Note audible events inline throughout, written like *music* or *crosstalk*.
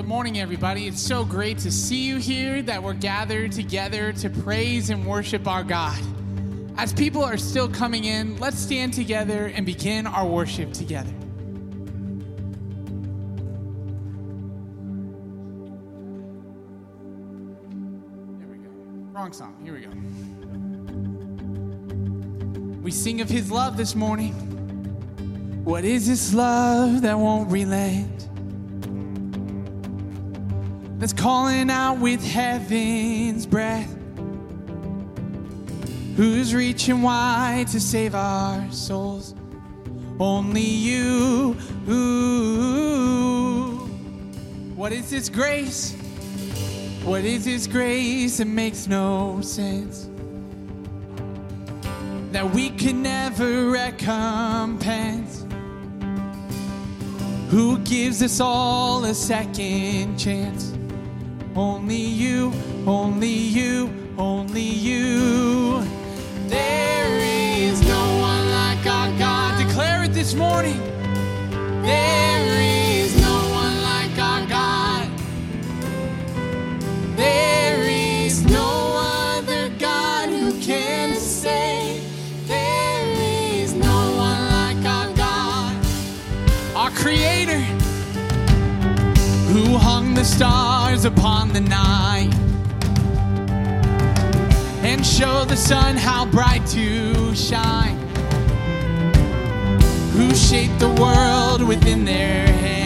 Good morning, everybody. It's so great to see you here, that we're gathered together to praise and worship our God. As people are still coming in, let's stand together and begin our worship together. Here we go. Wrong song. Here we go. We sing of his love this morning. What is this love that won't relent? That's calling out with heaven's breath. Who's reaching wide to save our souls? Only you. Ooh. What is this grace? What is this grace? that makes no sense that we can never recompense. Who gives us all a second chance? Only you, only you, only you. There is no one like our God. Declare it this morning. There is the stars upon the night and show the sun how bright to shine. Who shaped the world within their hands?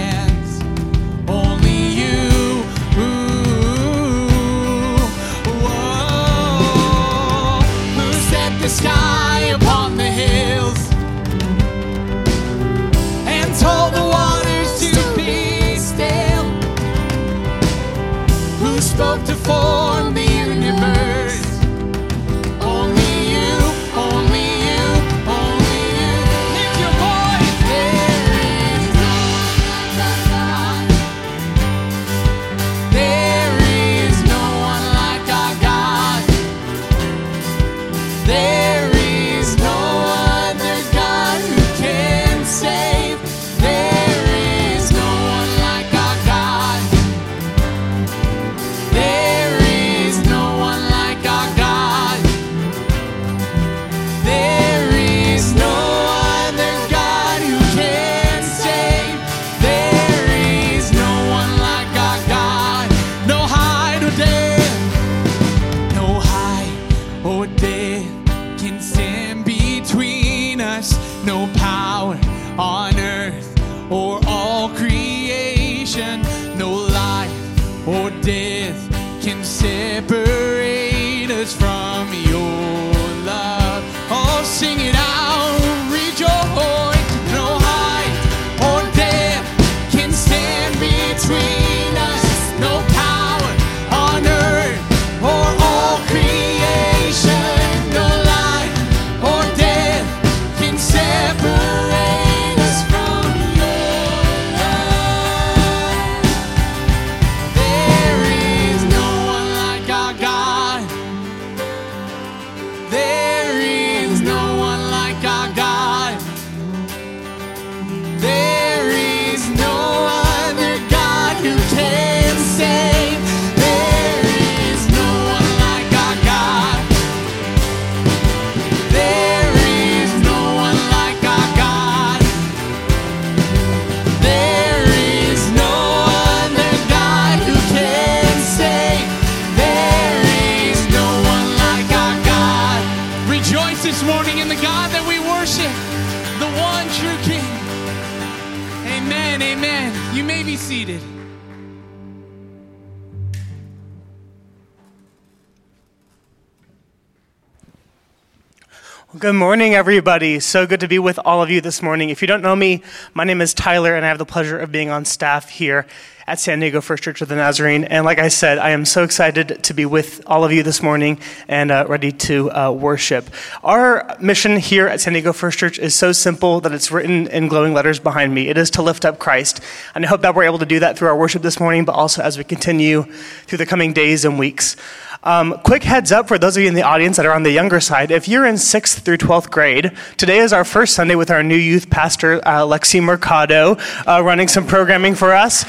Good morning, everybody. So good to be with all of you this morning. If you don't know me, my name is Tyler, and I have the pleasure of being on staff here at San Diego First Church of the Nazarene. And like I said, I am so excited to be with all of you this morning and uh, ready to uh, worship. Our mission here at San Diego First Church is so simple that it's written in glowing letters behind me. It is to lift up Christ. And I hope that we're able to do that through our worship this morning, but also as we continue through the coming days and weeks. Um, quick heads up for those of you in the audience that are on the younger side. If you're in 6th through 12th grade, today is our first Sunday with our new youth pastor, uh, Lexi Mercado, uh, running some programming for us.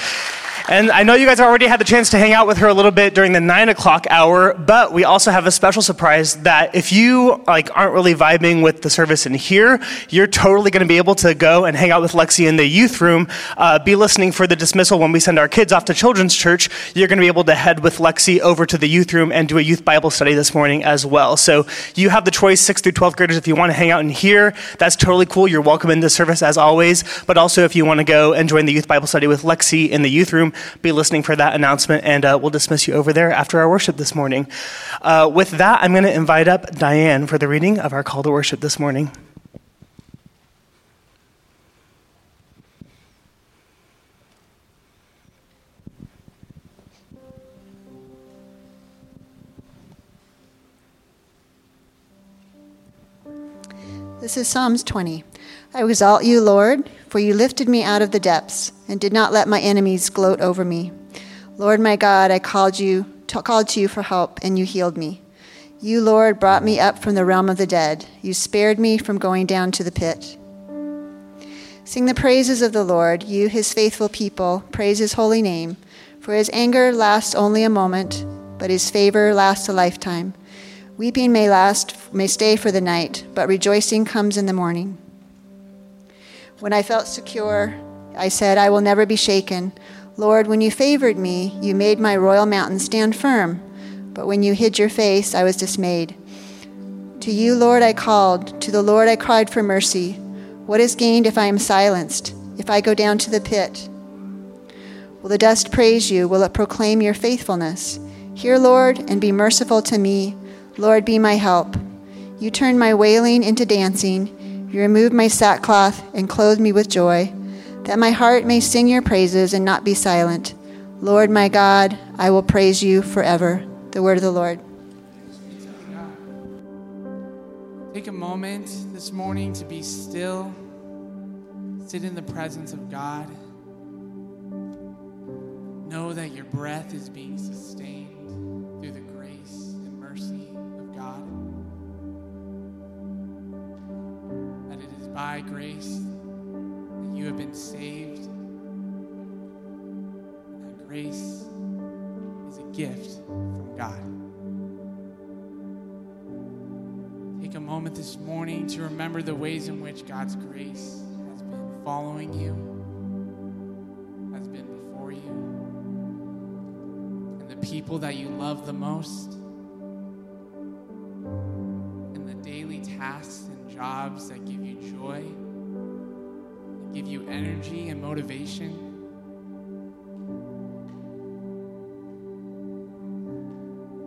And I know you guys already had the chance to hang out with her a little bit during the nine o'clock hour, but we also have a special surprise that if you like aren't really vibing with the service in here, you're totally going to be able to go and hang out with Lexi in the youth room. Uh, be listening for the dismissal when we send our kids off to children's church. You're going to be able to head with Lexi over to the youth room and do a youth Bible study this morning as well. So you have the choice, sixth through 12th graders, if you want to hang out in here, that's totally cool. You're welcome in this service as always. But also, if you want to go and join the youth Bible study with Lexi in the youth room, be listening for that announcement, and uh, we'll dismiss you over there after our worship this morning. Uh, with that, I'm going to invite up Diane for the reading of our call to worship this morning. This is Psalms 20. I exalt you, Lord, for you lifted me out of the depths and did not let my enemies gloat over me. Lord my God, I called you called to you for help and you healed me. You, Lord, brought me up from the realm of the dead. You spared me from going down to the pit. Sing the praises of the Lord, you his faithful people, praise his holy name, for his anger lasts only a moment, but his favor lasts a lifetime. Weeping may last may stay for the night, but rejoicing comes in the morning. When I felt secure, I said, I will never be shaken. Lord, when you favored me, you made my royal mountain stand firm. But when you hid your face, I was dismayed. To you, Lord, I called. To the Lord I cried for mercy. What is gained if I am silenced, if I go down to the pit? Will the dust praise you? Will it proclaim your faithfulness? Hear, Lord, and be merciful to me. Lord, be my help. You turn my wailing into dancing. You remove my sackcloth and clothe me with joy that my heart may sing your praises and not be silent. Lord my God, I will praise you forever. The word of the Lord. Take a moment this morning to be still, sit in the presence of God. Know that your breath is being sustained through the grace and mercy by grace that you have been saved. That grace is a gift from God. Take a moment this morning to remember the ways in which God's grace has been following you, has been before you, and the people that you love the most, motivation.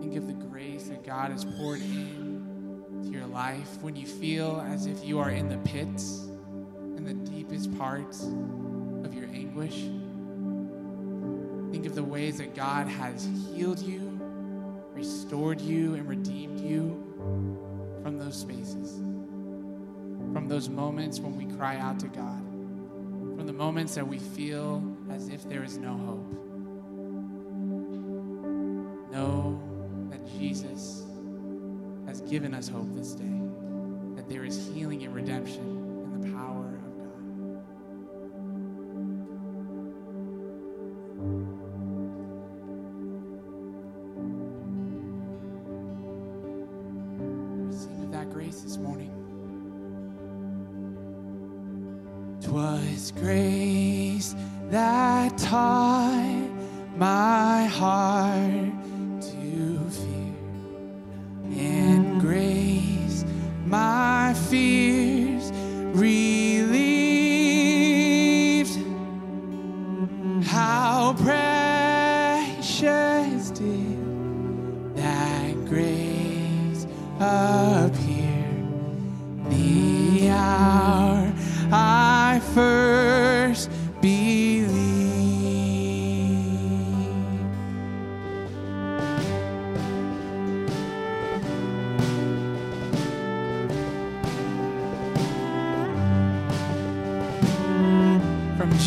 Think of the grace that God has poured in to your life when you feel as if you are in the pits, in the deepest parts of your anguish. Think of the ways that God has healed you, restored you, and redeemed you from those spaces, from those moments when we cry out to God from the moments that we feel as if there is no hope. Know that Jesus has given us hope this day, that there is healing and redemption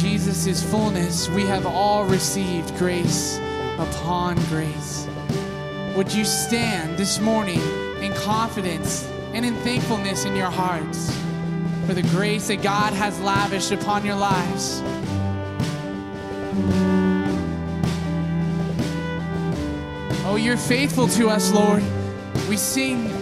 Jesus' fullness, we have all received grace upon grace. Would you stand this morning in confidence and in thankfulness in your hearts for the grace that God has lavished upon your lives? Oh, you're faithful to us, Lord. We sing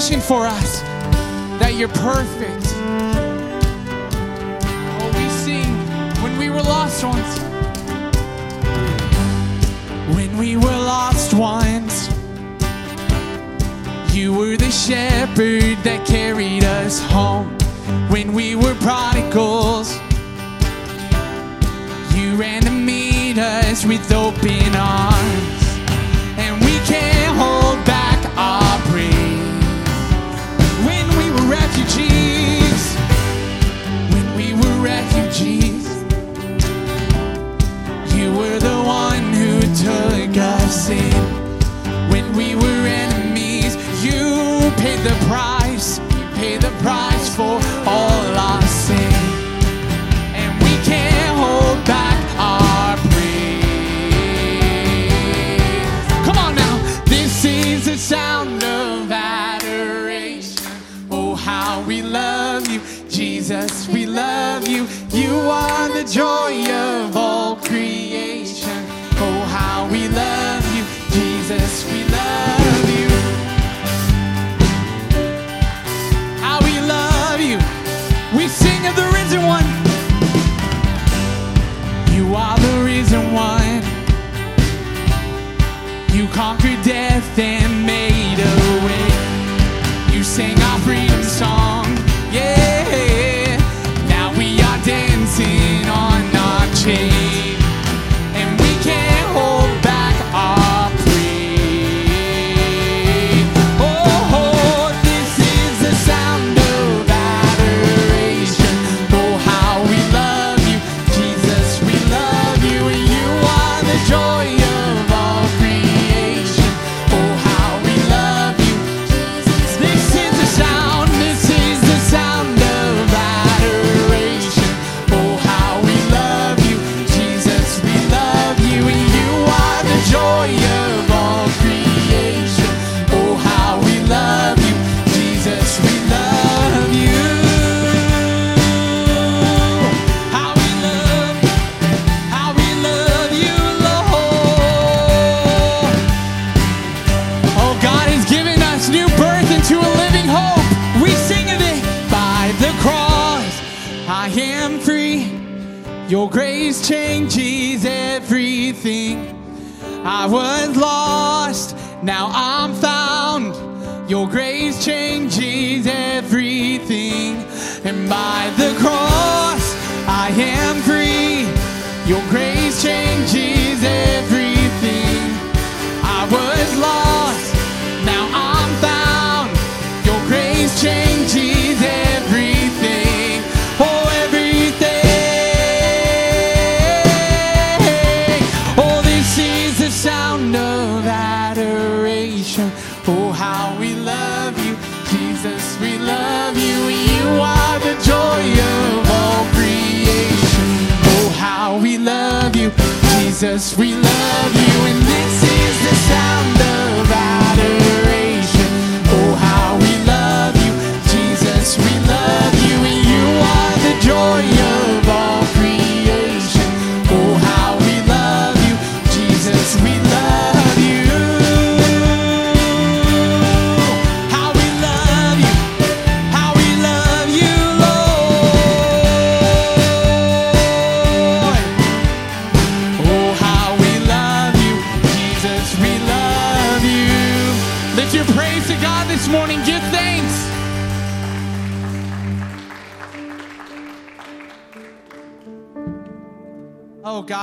definition for us that you're perfect. Oh, we sing when we were lost ones. When we were lost ones, you were the shepherd that carried us home. When we were prodigals, you ran to meet us with open arms. We He paid the price for all our sin. And we can't hold back our praise. Come on now, this is the sound of adoration. Oh, how we love you, Jesus, we love you. You are the joy of death and I was lost, now I'm found. Your grace changes everything. And by the cross, I am free. Your grace changes everything. Oh, how we love you, Jesus, we love you. You are the joy of all creation. Oh, how we love you, Jesus, we love you. And this is the sound.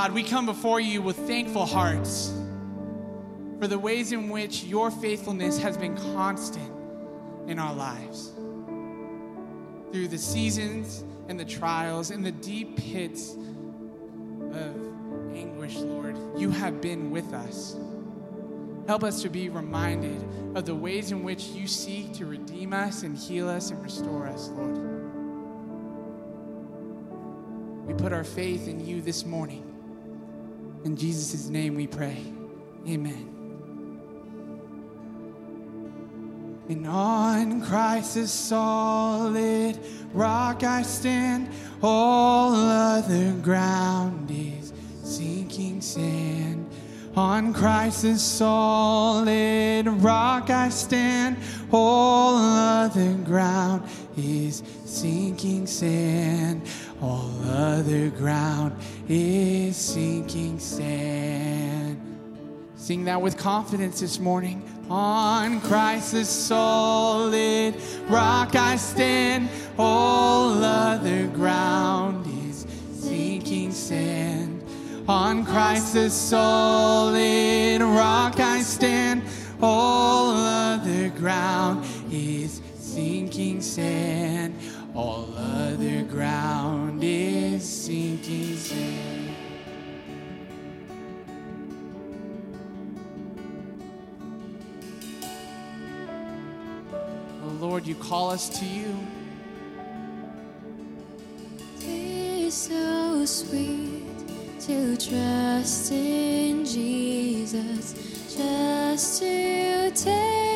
God, we come before you with thankful hearts for the ways in which your faithfulness has been constant in our lives. Through the seasons and the trials and the deep pits of anguish, Lord, you have been with us. Help us to be reminded of the ways in which you seek to redeem us and heal us and restore us, Lord. We put our faith in you this morning. In Jesus' name we pray. Amen. And on Christ's solid rock I stand, all other ground is sinking sand. On Christ's solid rock I stand, all other ground is sinking sand. All other ground is sinking sand. Sing that with confidence this morning. On Christ's solid rock I stand, all other ground is sinking sand. On Christ's solid rock I stand, all other ground is sinking sand. All other ground is sinking sand. Oh Lord, you call us to you. It's so sweet to trust in Jesus, just to take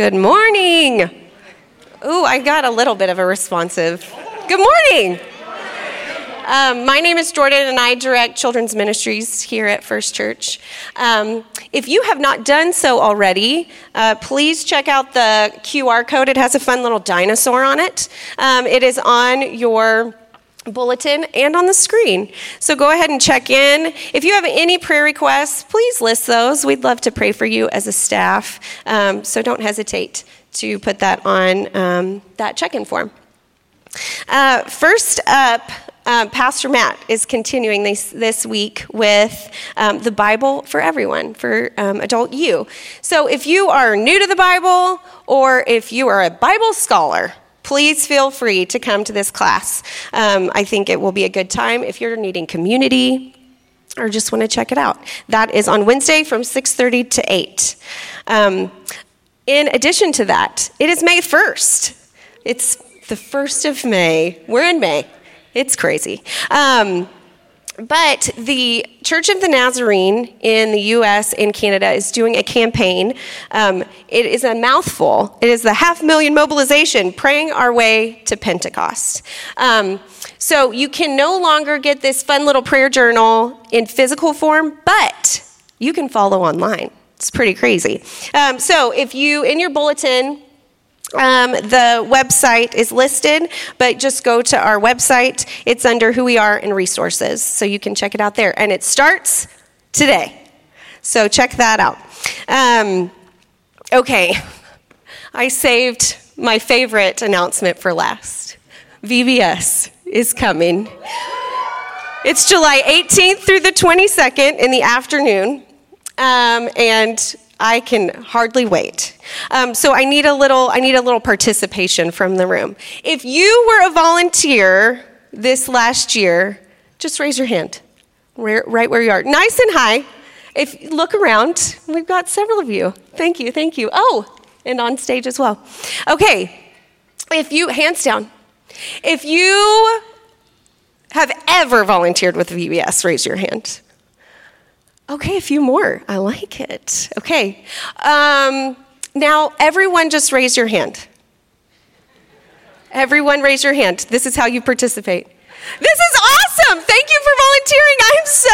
Good morning. Ooh, I got a little bit of a responsive. Good morning. Um, my name is Jordan, and I direct children's ministries here at First Church. Um, if you have not done so already, uh, please check out the QR code. It has a fun little dinosaur on it. Um, it is on your bulletin and on the screen. So go ahead and check in. If you have any prayer requests, please list those. We'd love to pray for you as a staff. Um, so don't hesitate to put that on um, that check in form. Uh, first up, um, Pastor Matt is continuing this, this week with um, the Bible for everyone, for um, adult you. So if you are new to the Bible or if you are a Bible scholar, please feel free to come to this class. Um, I think it will be a good time if you're needing community or just want to check it out. That is on Wednesday from 6:30 to 8. Um, in addition to that, it is May 1st. It's the 1st of May. We're in May. It's crazy. Um, but the Church of the Nazarene in the US and Canada is doing a campaign. Um, it is a mouthful. It is the half million mobilization, praying our way to Pentecost. Um, so you can no longer get this fun little prayer journal in physical form, but you can follow online. It's pretty crazy. Um, so if you, in your bulletin, um, the website is listed, but just go to our website. It's under Who We Are and Resources, so you can check it out there. And it starts today. So check that out. Um, okay, I saved my favorite announcement for last. VBS is coming. It's July 18th through the 22nd in the afternoon, um, and I can hardly wait. Um, so I need a little, I need a little participation from the room. If you were a volunteer this last year, just raise your hand, right, where you are, nice and high. If look around, we've got several of you. Thank you, thank you. Oh, and on stage as well. Okay, if you hands down, if you have ever volunteered with VBS, raise your hand. Okay, a few more. I like it. Okay. Um, now, everyone just raise your hand. Everyone raise your hand. This is how you participate. This is awesome. Thank you for volunteering. I'm so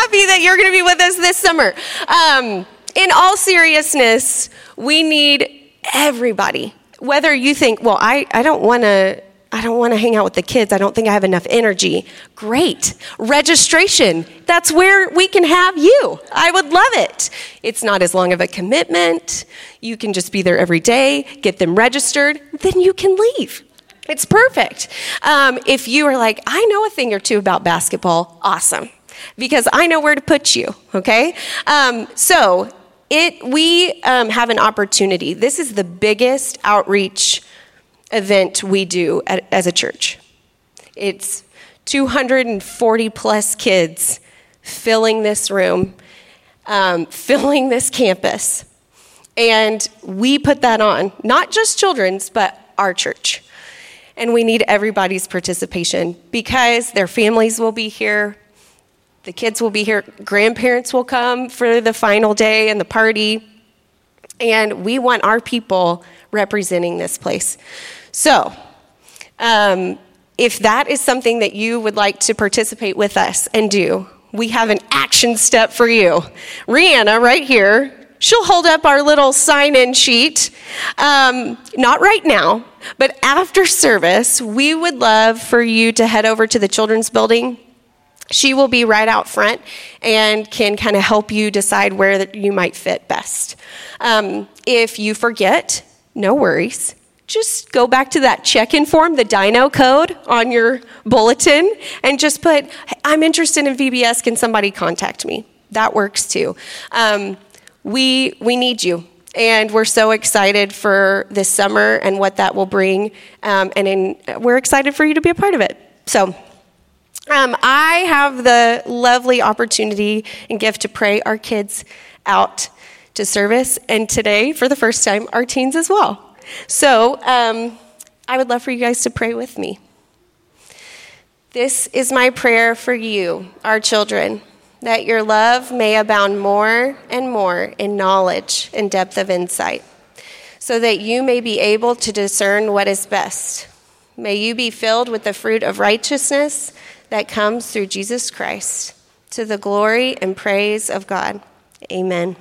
happy that you're going to be with us this summer. Um, in all seriousness, we need everybody. Whether you think, well, I, I don't want to. I don't want to hang out with the kids. I don't think I have enough energy. Great. Registration. That's where we can have you. I would love it. It's not as long of a commitment. You can just be there every day, get them registered, then you can leave. It's perfect. Um, if you are like, I know a thing or two about basketball, awesome. Because I know where to put you, okay? Um, so, it, we um, have an opportunity. This is the biggest outreach event we do at, as a church. It's 240 plus kids filling this room, um, *laughs* filling this campus. And we put that on, not just children's, but our church. And we need everybody's participation because their families will be here, the kids will be here, grandparents will come for the final day and the party. And we want our people representing this place. So, um, if that is something that you would like to participate with us and do, we have an action step for you. Rihanna, right here, she'll hold up our little sign in sheet. Um, not right now, but after service, we would love for you to head over to the children's building. She will be right out front and can kind of help you decide where you might fit best. Um, if you forget, no worries just go back to that check in form, the dino code on your bulletin, and just put, I'm interested in VBS, can somebody contact me? That works too. Um, we, we need you. And we're so excited for this summer and what that will bring. Um, and in, we're excited for you to be a part of it. So, um, I have the lovely opportunity and gift to pray our kids out to service. And today, for the first time, our teens as well. So um, I would love for you guys to pray with me. This is my prayer for you, our children, that your love may abound more and more in knowledge and depth of insight, so that you may be able to discern what is best. May you be filled with the fruit of righteousness that comes through Jesus Christ, to the glory and praise of God. Amen.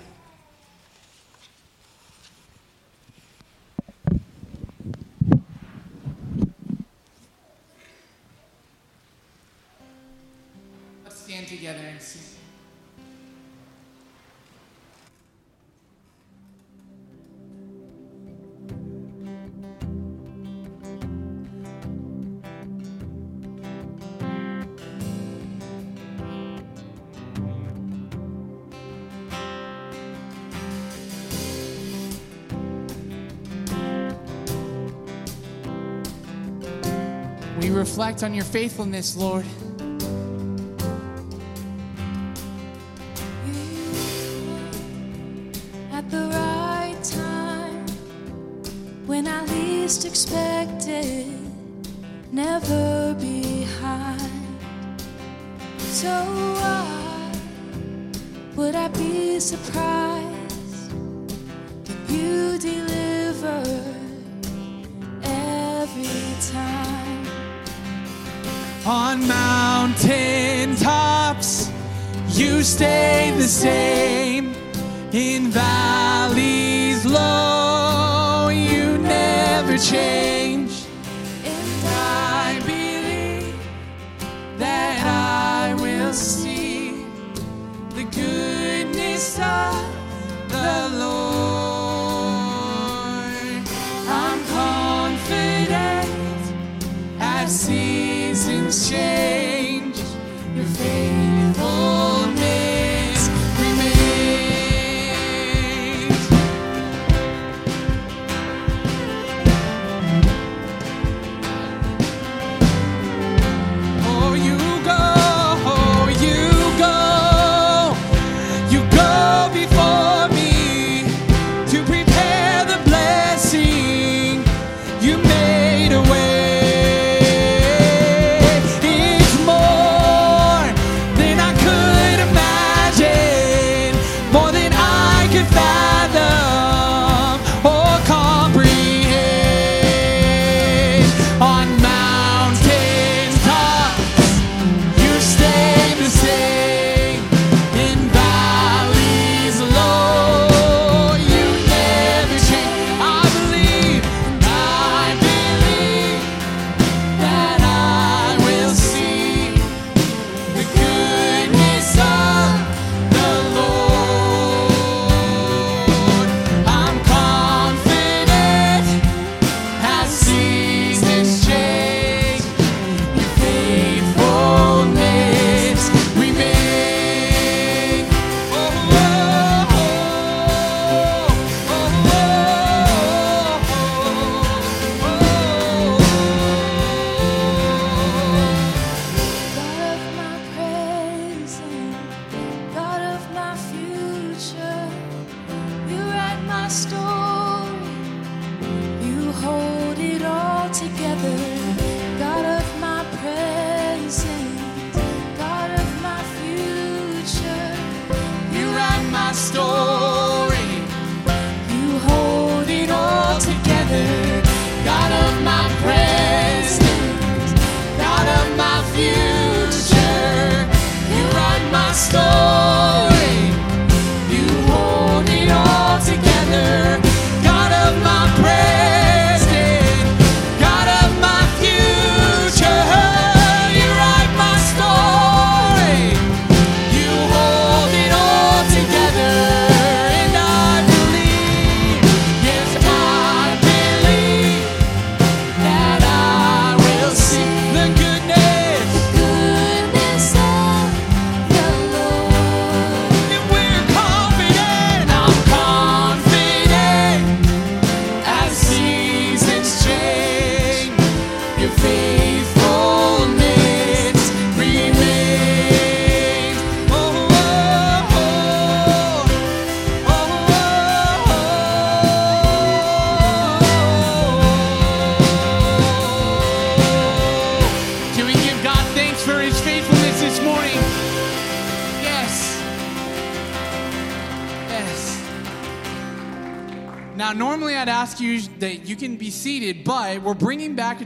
reflect on your faithfulness, Lord. expected stay the same.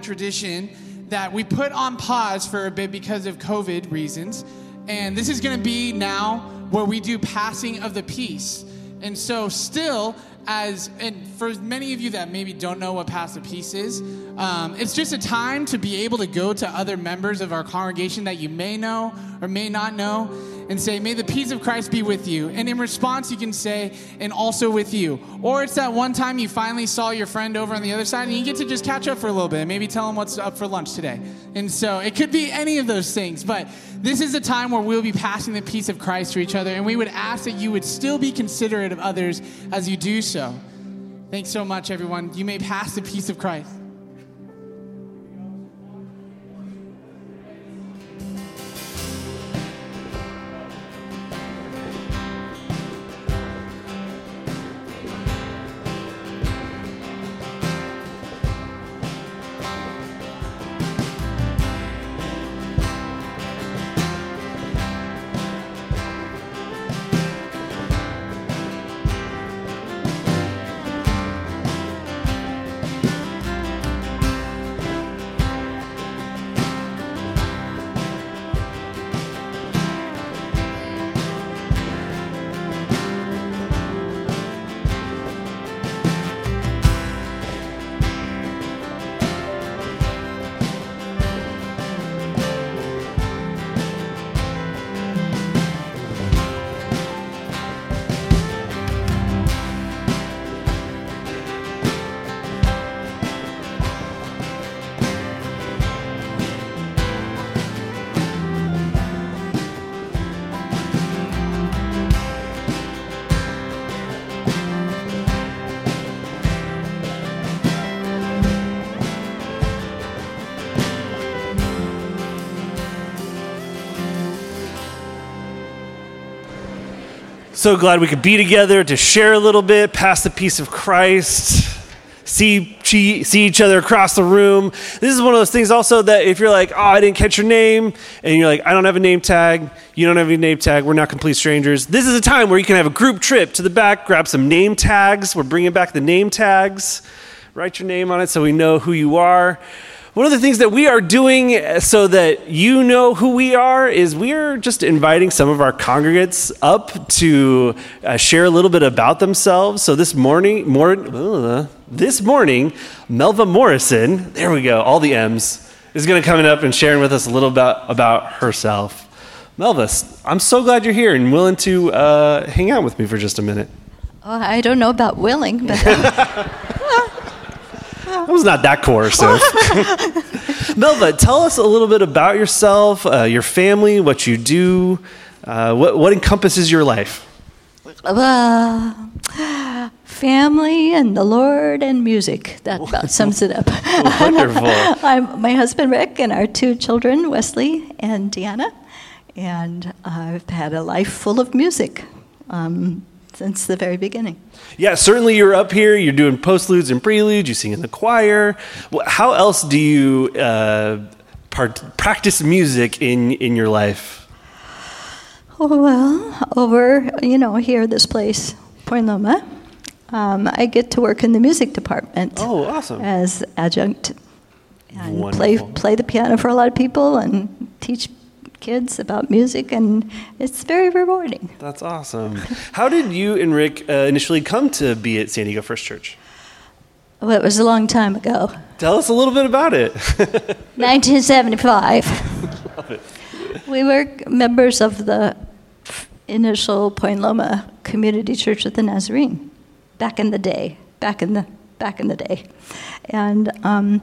Tradition that we put on pause for a bit because of COVID reasons. And this is going to be now where we do passing of the peace. And so, still, as and for many of you that maybe don't know what pass the peace is, um, it's just a time to be able to go to other members of our congregation that you may know or may not know and say, May the peace of Christ be with you. And in response, you can say, And also with you. Or it's that one time you finally saw your friend over on the other side and you get to just catch up for a little bit and maybe tell them what's up for lunch today. And so it could be any of those things. But this is a time where we'll be passing the peace of Christ to each other. And we would ask that you would still be considerate of others as you do so. Thanks so much, everyone. You may pass the peace of Christ. So glad we could be together to share a little bit, pass the peace of Christ, see, see each other across the room. This is one of those things also that if you're like, oh, I didn't catch your name, and you're like, I don't have a name tag, you don't have a name tag, we're not complete strangers. This is a time where you can have a group trip to the back, grab some name tags. We're bringing back the name tags. Write your name on it so we know who you are. One of the things that we are doing so that you know who we are is we are just inviting some of our congregates up to uh, share a little bit about themselves. So this morning, more, uh, this morning, Melva Morrison, there we go, all the M's, is going to come up and sharing with us a little bit about herself. Melva, I'm so glad you're here and willing to uh, hang out with me for just a minute. Oh, I don't know about willing, but *laughs* *laughs* That was not that coercive. *laughs* *laughs* Melva, tell us a little bit about yourself, uh, your family, what you do, uh, what, what encompasses your life. uh, family and the Lord and music. That about sums it up. Wonderful. I'm my husband Rick and our two children, Wesley and Deanna, and I've had a life full of music um, since the very beginning. Yeah, certainly you're up here, you're doing postludes and preludes, you sing in the choir. How else do you uh, part- practice music in, in your life? Oh, well, over, you know, here, this place, Point Loma, um, I get to work in the music department Oh, awesome. as adjunct and play, play the piano for a lot of people and teach kids about music, and it's very rewarding. That's awesome. How did you and Rick uh, initially come to be at San Diego First Church? Well, it was a long time ago, Tell us a little bit about it. *laughs* 1975. Love it. We were members of the initial Point Loma Community Church of the Nazarene back in the day, back in the back in the day, and um,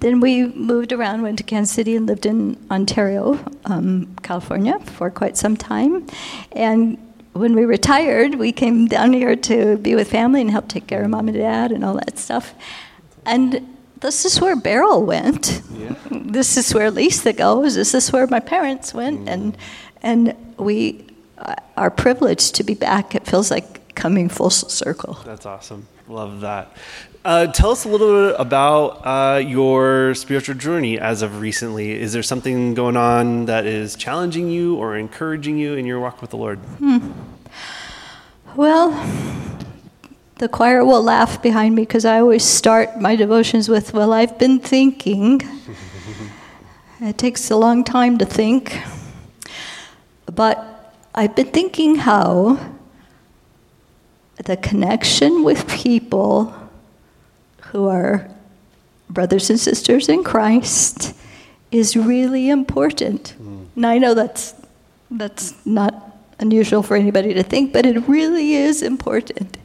then we moved around, went to Kansas City, and lived in Ontario, um, California, for quite some time, and. When we retired, we came down here to be with family and help take care of mom and dad and all that stuff. And this is where Beryl went. This is where Lisa goes. This is where my parents went, and and we uh, are privileged to be back. It feels like coming full circle. That's awesome. Love that. Uh, tell us a little bit about uh, your spiritual journey as of recently. Is there something going on that is challenging you or encouraging you in your walk with the Lord? Well, the choir will laugh behind me because I always start my devotions with, Well, I've been thinking. *laughs* it takes a long time to think. But I've been thinking how the connection with people who are brothers and sisters in Christ is really important. And I know that's that's not unusual for anybody to think, but it really is important.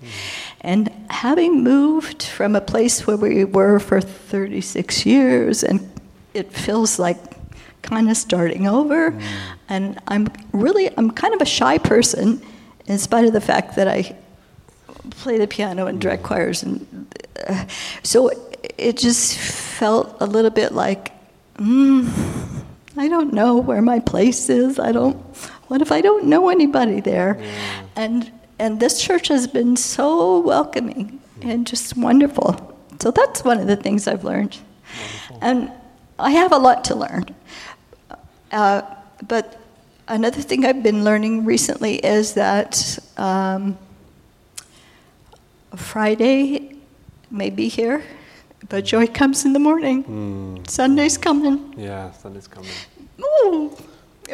And having moved from a place where we were for 36 years, and it feels like kind of starting over, mm. and I'm really, I'm kind of a shy person, in spite of the fact that I play the piano and direct choirs, and uh, so it just felt a little bit like, mm, I don't know where my place is. I don't. What if I don't know anybody there? And and this church has been so welcoming and just wonderful. So that's one of the things I've learned. And I have a lot to learn. Uh, but another thing I've been learning recently is that um, Friday may be here, but joy comes in the morning. Hmm. Sunday's coming. Yeah, Sunday's coming. Ooh.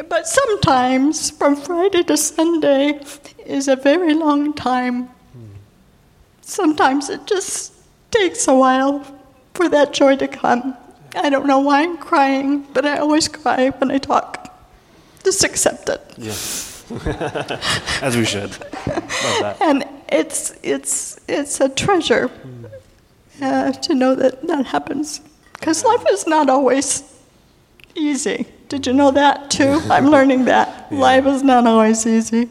But sometimes from Friday to Sunday is a very long time. Hmm. Sometimes it just takes a while for that joy to come. I don't know why I'm crying, but I always cry when I talk. Just accept it. Yes. *laughs* As we should. Love that. *laughs* And it's, it's, it's a treasure uh, to know that that happens. Because life is not always easy. Did you know that too? *laughs* I'm learning that. Life is not always easy.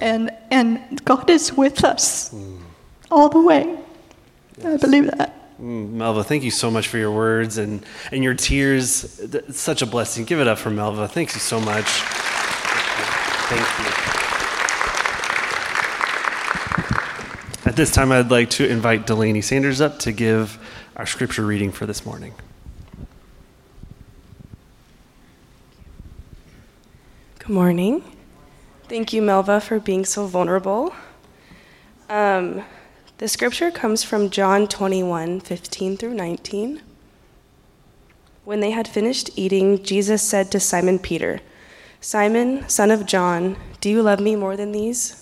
And, and God is with us all the way. I believe that. Mm, Melva, thank you so much for your words and, and your tears. It's such a blessing. Give it up for Melva. Thank you so much. Thank you. At this time, I'd like to invite Delaney Sanders up to give our scripture reading for this morning. Good morning. Thank you, Melva, for being so vulnerable. Um, the scripture comes from John 21 15 through 19. When they had finished eating, Jesus said to Simon Peter, Simon, son of John, do you love me more than these?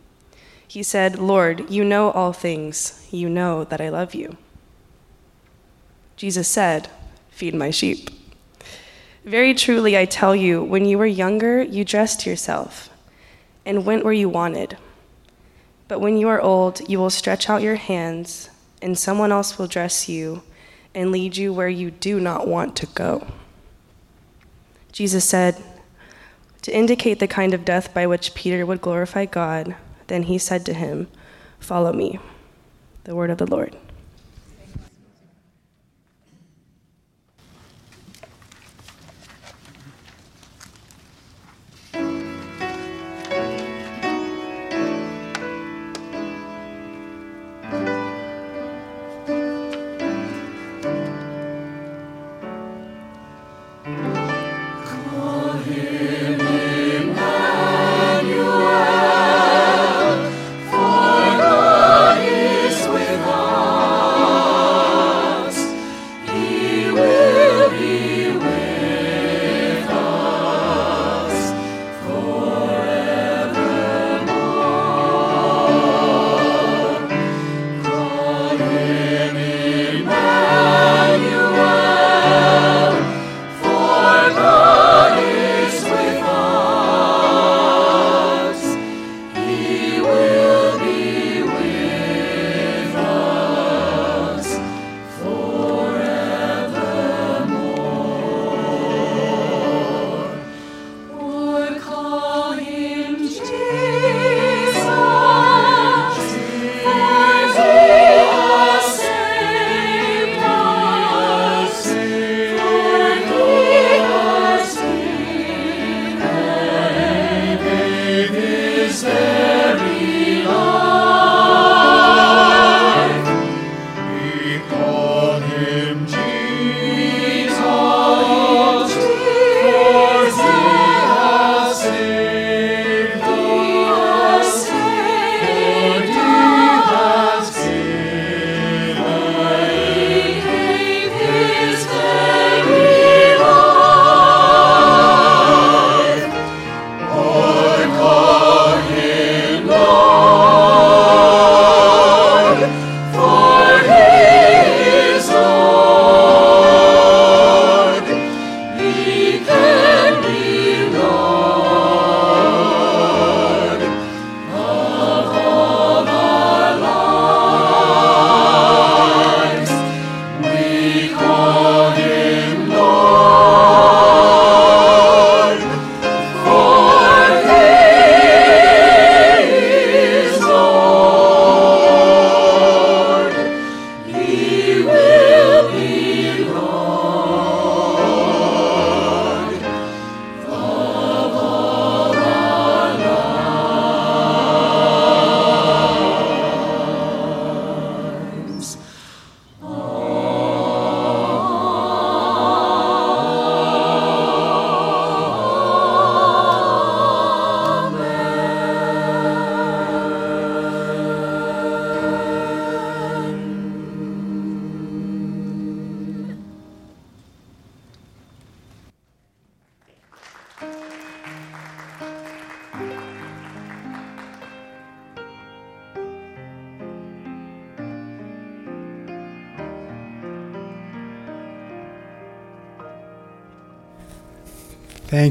He said, Lord, you know all things. You know that I love you. Jesus said, Feed my sheep. Very truly, I tell you, when you were younger, you dressed yourself and went where you wanted. But when you are old, you will stretch out your hands, and someone else will dress you and lead you where you do not want to go. Jesus said, to indicate the kind of death by which Peter would glorify God, then he said to him, Follow me. The word of the Lord.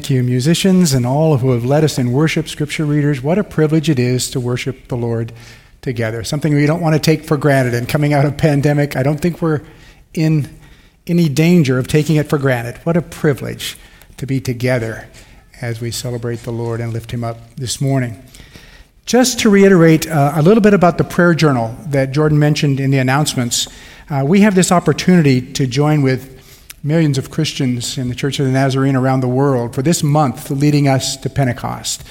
Thank you, musicians and all who have led us in worship, scripture readers. What a privilege it is to worship the Lord together. Something we don't want to take for granted. And coming out of pandemic, I don't think we're in any danger of taking it for granted. What a privilege to be together as we celebrate the Lord and lift him up this morning. Just to reiterate uh, a little bit about the prayer journal that Jordan mentioned in the announcements, uh, we have this opportunity to join with millions of Christians in the Church of the Nazarene around the world for this month leading us to Pentecost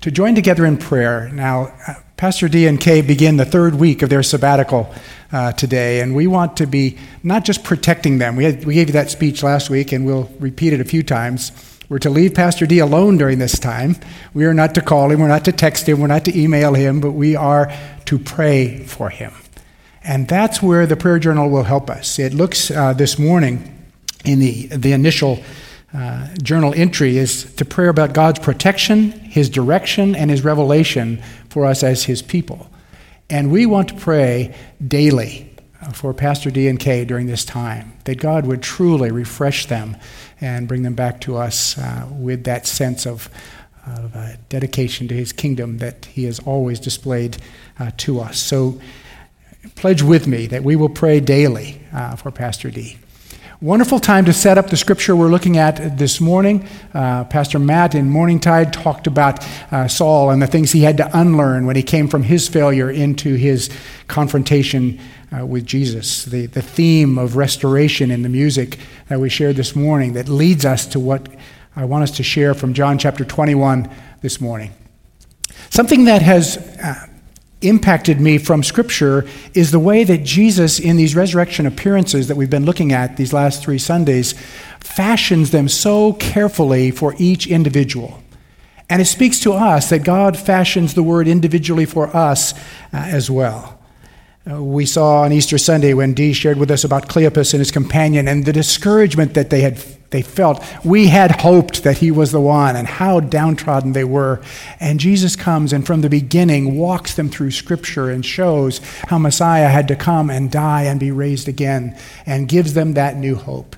to join together in prayer. Now, uh, Pastor D and Kay begin the third week of their sabbatical uh, today, and we want to be not just protecting them. We, had, we gave you that speech last week, and we'll repeat it a few times. We're to leave Pastor D alone during this time. We are not to call him, we're not to text him, we're not to email him, but we are to pray for him. And that's where the prayer journal will help us. It looks uh, this morning in the, the initial uh, journal entry is to pray about God's protection, His direction, and His revelation for us as His people. And we want to pray daily uh, for Pastor D and K during this time, that God would truly refresh them and bring them back to us uh, with that sense of, of uh, dedication to His kingdom that He has always displayed uh, to us. So pledge with me that we will pray daily uh, for Pastor D. Wonderful time to set up the scripture we're looking at this morning. Uh, Pastor Matt in Morning Tide talked about uh, Saul and the things he had to unlearn when he came from his failure into his confrontation uh, with Jesus. The, the theme of restoration in the music that we shared this morning that leads us to what I want us to share from John chapter 21 this morning. Something that has uh, impacted me from Scripture is the way that Jesus, in these resurrection appearances that we've been looking at these last three Sundays, fashions them so carefully for each individual. And it speaks to us that God fashions the word individually for us uh, as well. Uh, we saw on Easter Sunday when Dee shared with us about Cleopas and his companion and the discouragement that they had they felt. We had hoped that he was the one, and how downtrodden they were. And Jesus comes and from the beginning walks them through Scripture and shows how Messiah had to come and die and be raised again, and gives them that new hope.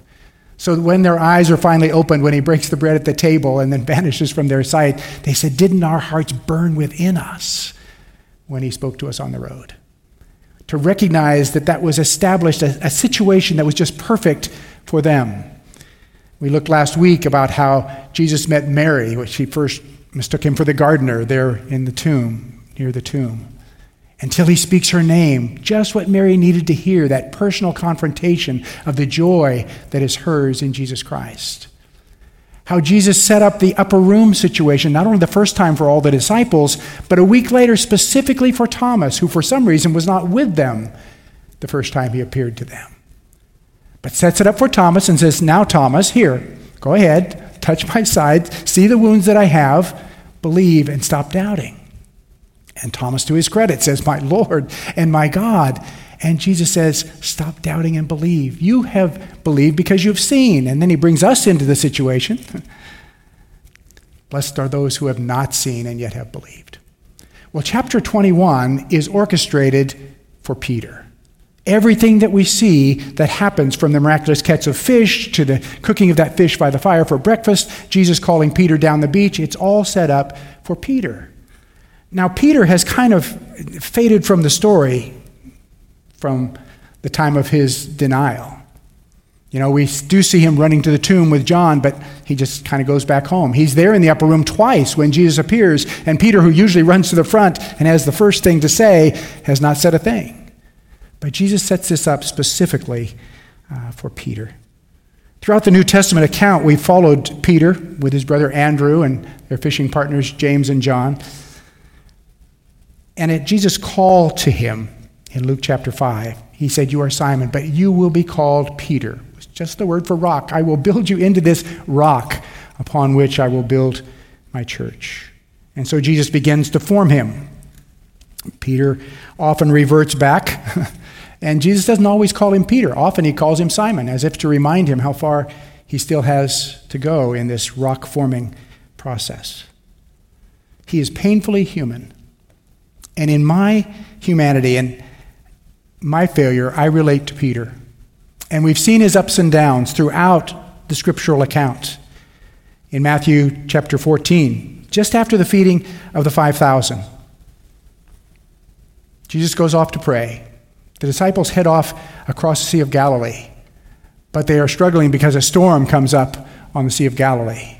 So when their eyes are finally opened, when he breaks the bread at the table and then *laughs* vanishes from their sight, they said, Didn't our hearts burn within us when he spoke to us on the road? To recognize that that was established, a, a situation that was just perfect for them. We looked last week about how Jesus met Mary, which he first mistook him for the gardener there in the tomb, near the tomb. Until he speaks her name, just what Mary needed to hear that personal confrontation of the joy that is hers in Jesus Christ. How Jesus set up the upper room situation, not only the first time for all the disciples, but a week later specifically for Thomas, who for some reason was not with them the first time he appeared to them but sets it up for Thomas and says, Now, Thomas, here, go ahead, touch my side, see the wounds that I have, believe, and stop doubting. And Thomas, to his credit, says, My Lord and my God. And Jesus says, Stop doubting and believe. You have believed because you've seen. And then he brings us into the situation. *laughs* Blessed are those who have not seen and yet have believed. Well, chapter 21 is orchestrated for Peter. Everything that we see that happens from the miraculous catch of fish to the cooking of that fish by the fire for breakfast, Jesus calling Peter down the beach, it's all set up for Peter. Now, Peter has kind of faded from the story from the time of his denial. You know, we do see him running to the tomb with John, but he just kind of goes back home. He's there in the upper room twice when Jesus appears, and Peter, who usually runs to the front and has the first thing to say, has not said a thing. But Jesus sets this up specifically uh, for Peter. Throughout the New Testament account, we followed Peter with his brother Andrew and their fishing partners, James and John. And at Jesus' call to him in Luke chapter 5, he said, You are Simon, but you will be called Peter. It's just the word for rock. I will build you into this rock upon which I will build my church. And so Jesus begins to form him. Peter often reverts back *laughs* And Jesus doesn't always call him Peter. Often he calls him Simon, as if to remind him how far he still has to go in this rock forming process. He is painfully human. And in my humanity and my failure, I relate to Peter. And we've seen his ups and downs throughout the scriptural account. in Matthew chapter 14, just after the feeding of the 5,000. Jesus goes off to pray. The disciples head off across the Sea of Galilee, but they are struggling because a storm comes up on the Sea of Galilee.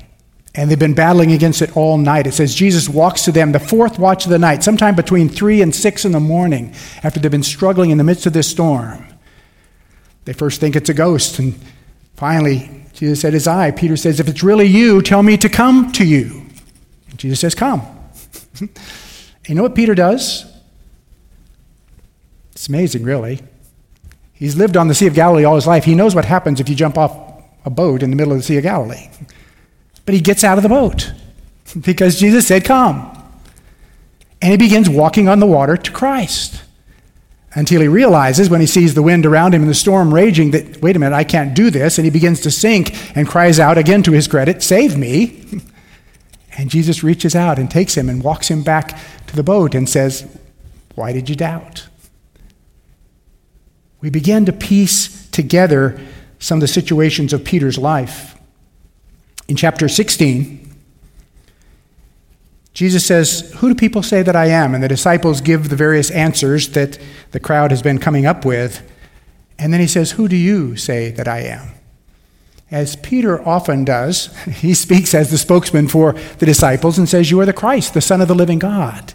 And they've been battling against it all night. It says Jesus walks to them the fourth watch of the night, sometime between 3 and 6 in the morning, after they've been struggling in the midst of this storm. They first think it's a ghost, and finally, Jesus said, His I. Peter says, If it's really you, tell me to come to you. And Jesus says, Come. *laughs* you know what Peter does? It's amazing, really. He's lived on the Sea of Galilee all his life. He knows what happens if you jump off a boat in the middle of the Sea of Galilee. But he gets out of the boat *laughs* because Jesus said, Come. And he begins walking on the water to Christ until he realizes when he sees the wind around him and the storm raging that, wait a minute, I can't do this. And he begins to sink and cries out again to his credit, Save me. *laughs* And Jesus reaches out and takes him and walks him back to the boat and says, Why did you doubt? We begin to piece together some of the situations of Peter's life. In chapter 16, Jesus says, Who do people say that I am? And the disciples give the various answers that the crowd has been coming up with. And then he says, Who do you say that I am? As Peter often does, *laughs* he speaks as the spokesman for the disciples and says, You are the Christ, the Son of the living God.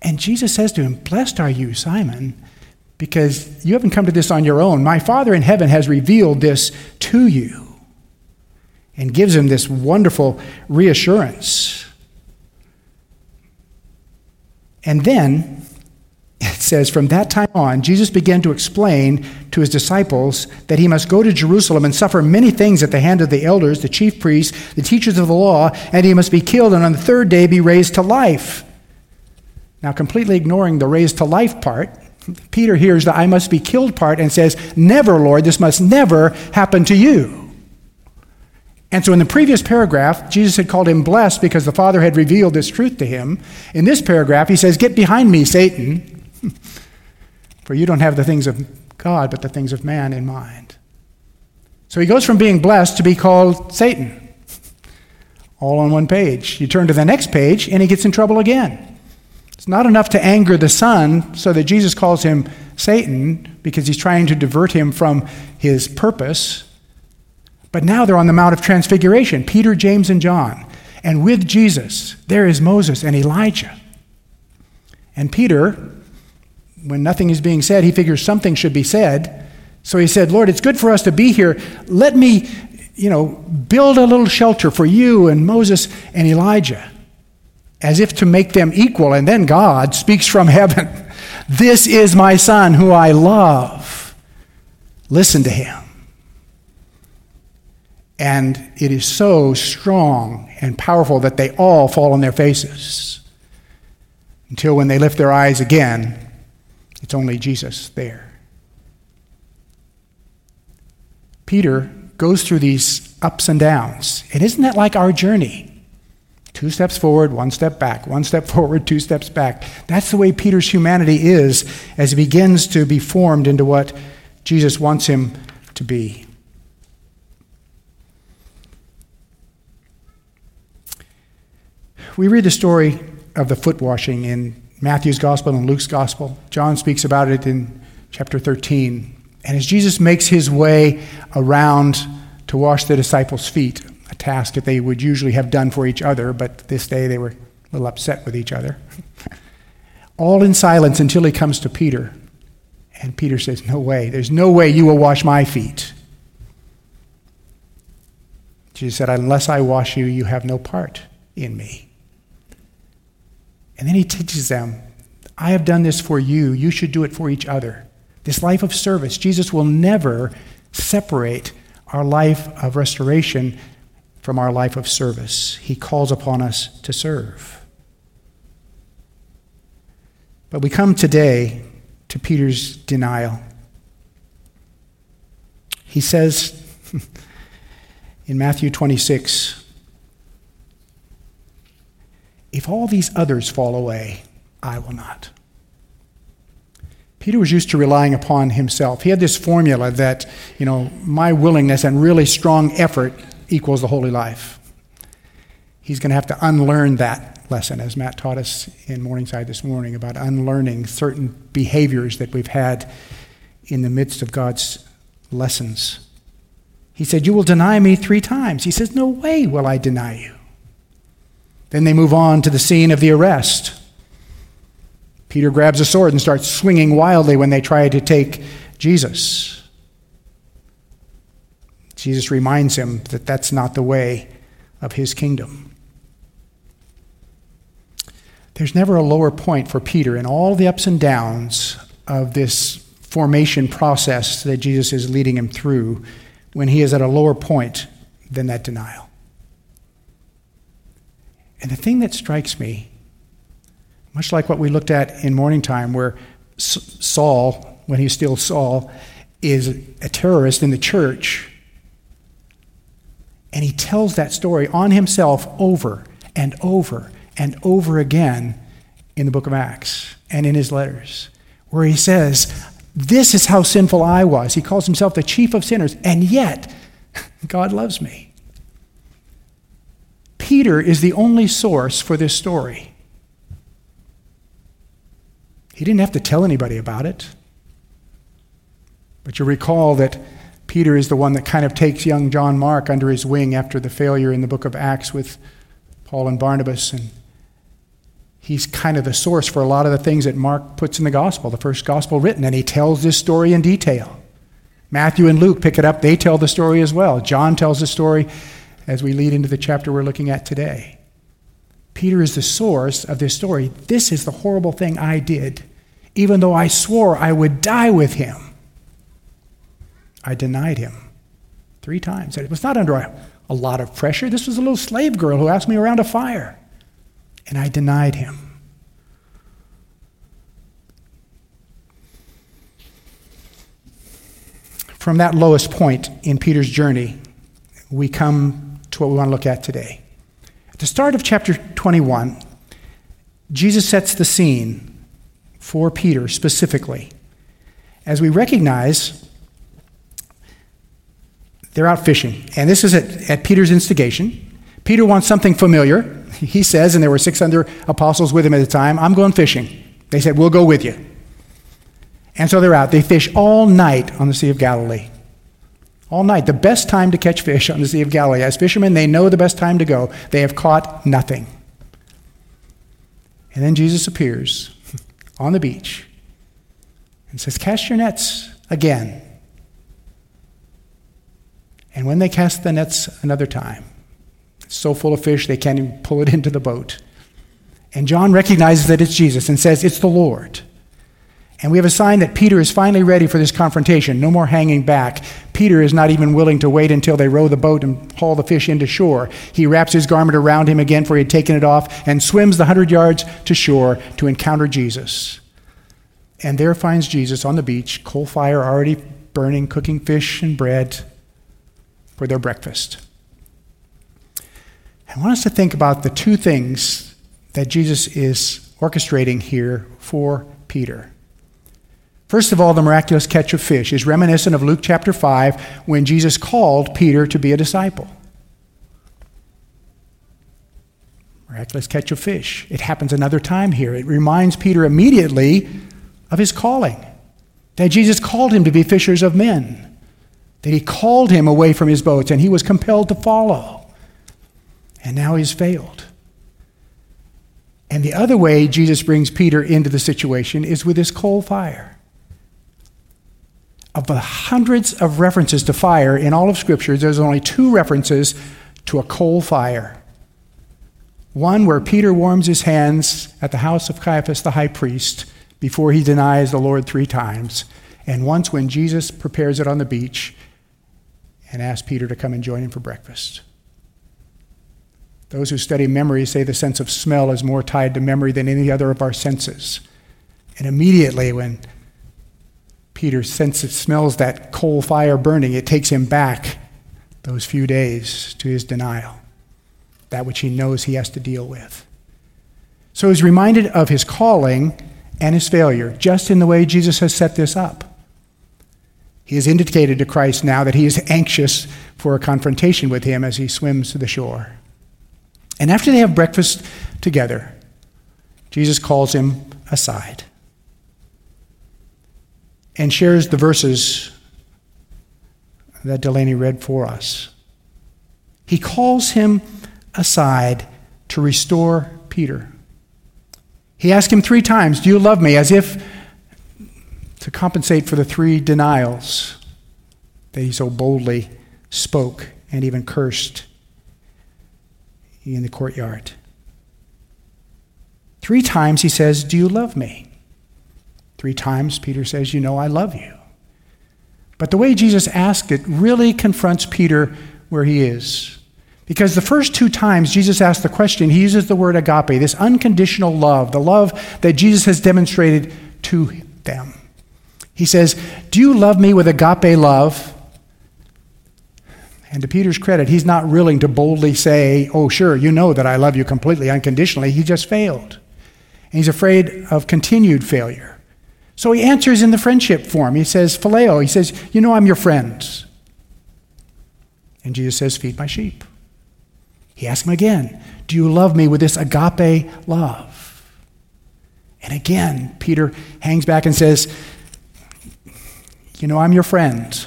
And Jesus says to him, Blessed are you, Simon, because you haven't come to this on your own. My Father in heaven has revealed this to you and gives him this wonderful reassurance. And then it says, from that time on, Jesus began to explain to his disciples that he must go to Jerusalem and suffer many things at the hand of the elders, the chief priests, the teachers of the law, and he must be killed and on the third day be raised to life. Now, completely ignoring the raised to life part, Peter hears the I must be killed part and says, Never, Lord, this must never happen to you. And so in the previous paragraph, Jesus had called him blessed because the Father had revealed this truth to him. In this paragraph, he says, Get behind me, Satan, *laughs* for you don't have the things of God, but the things of man in mind. So he goes from being blessed to be called Satan, all on one page. You turn to the next page, and he gets in trouble again. It's not enough to anger the Son so that Jesus calls him Satan because he's trying to divert him from his purpose. But now they're on the Mount of Transfiguration Peter, James, and John. And with Jesus, there is Moses and Elijah. And Peter, when nothing is being said, he figures something should be said. So he said, Lord, it's good for us to be here. Let me, you know, build a little shelter for you and Moses and Elijah as if to make them equal. And then God speaks from *laughs* heaven This is my son who I love. Listen to him. And it is so strong and powerful that they all fall on their faces. Until when they lift their eyes again, it's only Jesus there. Peter goes through these ups and downs. And isn't that like our journey? Two steps forward, one step back, one step *laughs* forward, two steps back. That's the way Peter's humanity is as he begins to be formed into what Jesus wants him to be. We read the story of the foot washing in Matthew's gospel and Luke's gospel. John speaks about it in chapter 13. And as Jesus makes his way around to wash the disciples' feet, a task that they would usually have done for each other, but this day they were a little upset with each other. *laughs* All in silence until he comes to Peter. And Peter says, No way, there's no way you will wash my feet. Jesus said, Unless I wash you, you have no part in me. And then he teaches them, I have done this for you. You should do it for each other. This life of service, Jesus will never separate our life of restoration from our life of service. He calls upon us to serve. But we come today to Peter's denial. He says *laughs* in Matthew 26 If all these others fall away, I will not. Peter was used to relying upon himself. He had this formula that, you know, my willingness and really strong effort equals the holy life. he's going to have to unlearn that lesson, as Matt taught us in Morningside this morning about unlearning certain behaviors that we've had in the midst of God's lessons. He said, You will deny me three times. He says, No way will I deny you. Then they move on to the scene of the arrest. Peter grabs a sword and starts swinging wildly when they try to take Jesus. Jesus reminds him that that's not the way of his kingdom. There's never a lower point for Peter in all the ups and downs of this formation process that Jesus is leading him through when he is at a lower point than that denial. And the thing that strikes me, much like what we looked at in morning time, where Saul, when he's still Saul, is a terrorist in the church, and he tells that story on himself over and over and over again in the book of Acts and in his letters, where he says, This is how sinful I was. He calls himself the chief of sinners, and yet *laughs* God loves me. Peter is the only source for this story. He didn't have to tell anybody about it. But you recall that Peter is the one that kind of takes young John Mark under his wing after the failure in the book of Acts with Paul and Barnabas. And he's kind of the source for a lot of the things that Mark puts in the gospel, the first gospel written. And he tells this story in detail. Matthew and Luke pick it up, they tell the story as well. John tells the story as we lead into the chapter we're looking at today. Peter is the source of this story. This is the horrible thing I did. Even though I swore I would die with him, I denied him three times. It was not under a, a lot of pressure. This was a little slave girl who asked me around a fire, and I denied him. From that lowest point in Peter's journey, we come to what we want to look at today. At the start of chapter 21, Jesus sets the scene for Peter specifically. As we recognize, they're out fishing. And this is at, at Peter's instigation. Peter wants something familiar. *laughs* He says, and there were 600 apostles with him at the time, I'm going fishing. They said, We'll go with you. And so they're out. They fish all night on the Sea of Galilee all night. The best time to catch fish on the Sea of Galilee. As fishermen, they know the best time to go. They have caught nothing. And then Jesus appears *laughs* on the beach and says, Cast your nets again. And when they cast the nets another time, so full of fish they can't even pull it *laughs* into the boat. And John recognizes that it's Jesus and says, It's the Lord. And we have a sign that Peter is finally ready for this confrontation. No more hanging back. Peter is not even willing to wait until they row the boat and haul the fish into shore. He wraps his garment around him again, for he had taken it off, and swims the hundred yards to shore to encounter Jesus. And there finds Jesus on the beach, coal fire already burning, cooking fish and bread for their breakfast. I want us to think about the two things that Jesus is orchestrating here for Peter. First of all, the miraculous catch of fish is reminiscent of Luke chapter 5 when Jesus called Peter to be a disciple. Miraculous catch of fish. It happens another time here. It reminds Peter immediately of his calling that Jesus called him to be fishers of men, that he called him away from his boats and he was compelled to follow. And now he's failed. And the other way Jesus brings Peter into the situation is with this coal fire of the hundreds of references to fire in all of Scripture, there's only two references to a coal fire. One where Peter warms his hands at the house of Caiaphas the high priest before he denies the Lord three times, and once when Jesus prepares it on the beach and asks Peter to come and join him for breakfast. Those who study memory say the sense of smell is more tied to memory than any other of our senses. And immediately, when Peter, it smells that coal fire burning, it takes him back those few days to his denial, that which he knows he has to deal with. So he's reminded of his calling and his failure, just in the way Jesus has set this up. He has indicated to Christ now that he is anxious for a confrontation with him as he swims to the shore. And after they have breakfast together, Jesus calls him aside and shares the verses that Delaney read for us. He calls him aside to restore Peter. He asked him three times, Do you love me? as if to compensate for the three denials that he so boldly spoke and even cursed in the courtyard. Three times he says, Do you love me? Three times Peter says, You know, I love you. But the way Jesus asked it really confronts Peter where he is. Because the first two times Jesus asked the question, he uses the word agape, this unconditional love, the love that Jesus has demonstrated to them. He says, Do you love me with agape love? And to Peter's credit, he's not willing to boldly say, Oh, sure, you know that I love you completely, unconditionally. He just failed. And he's afraid of continued failure. So he answers in the friendship form. He says, Phileo. He says, You know I'm your friend. And Jesus says, Feed my sheep. He asks him again, Do you love me with this agape love? And again, Peter hangs back and says, You know, I'm your friend.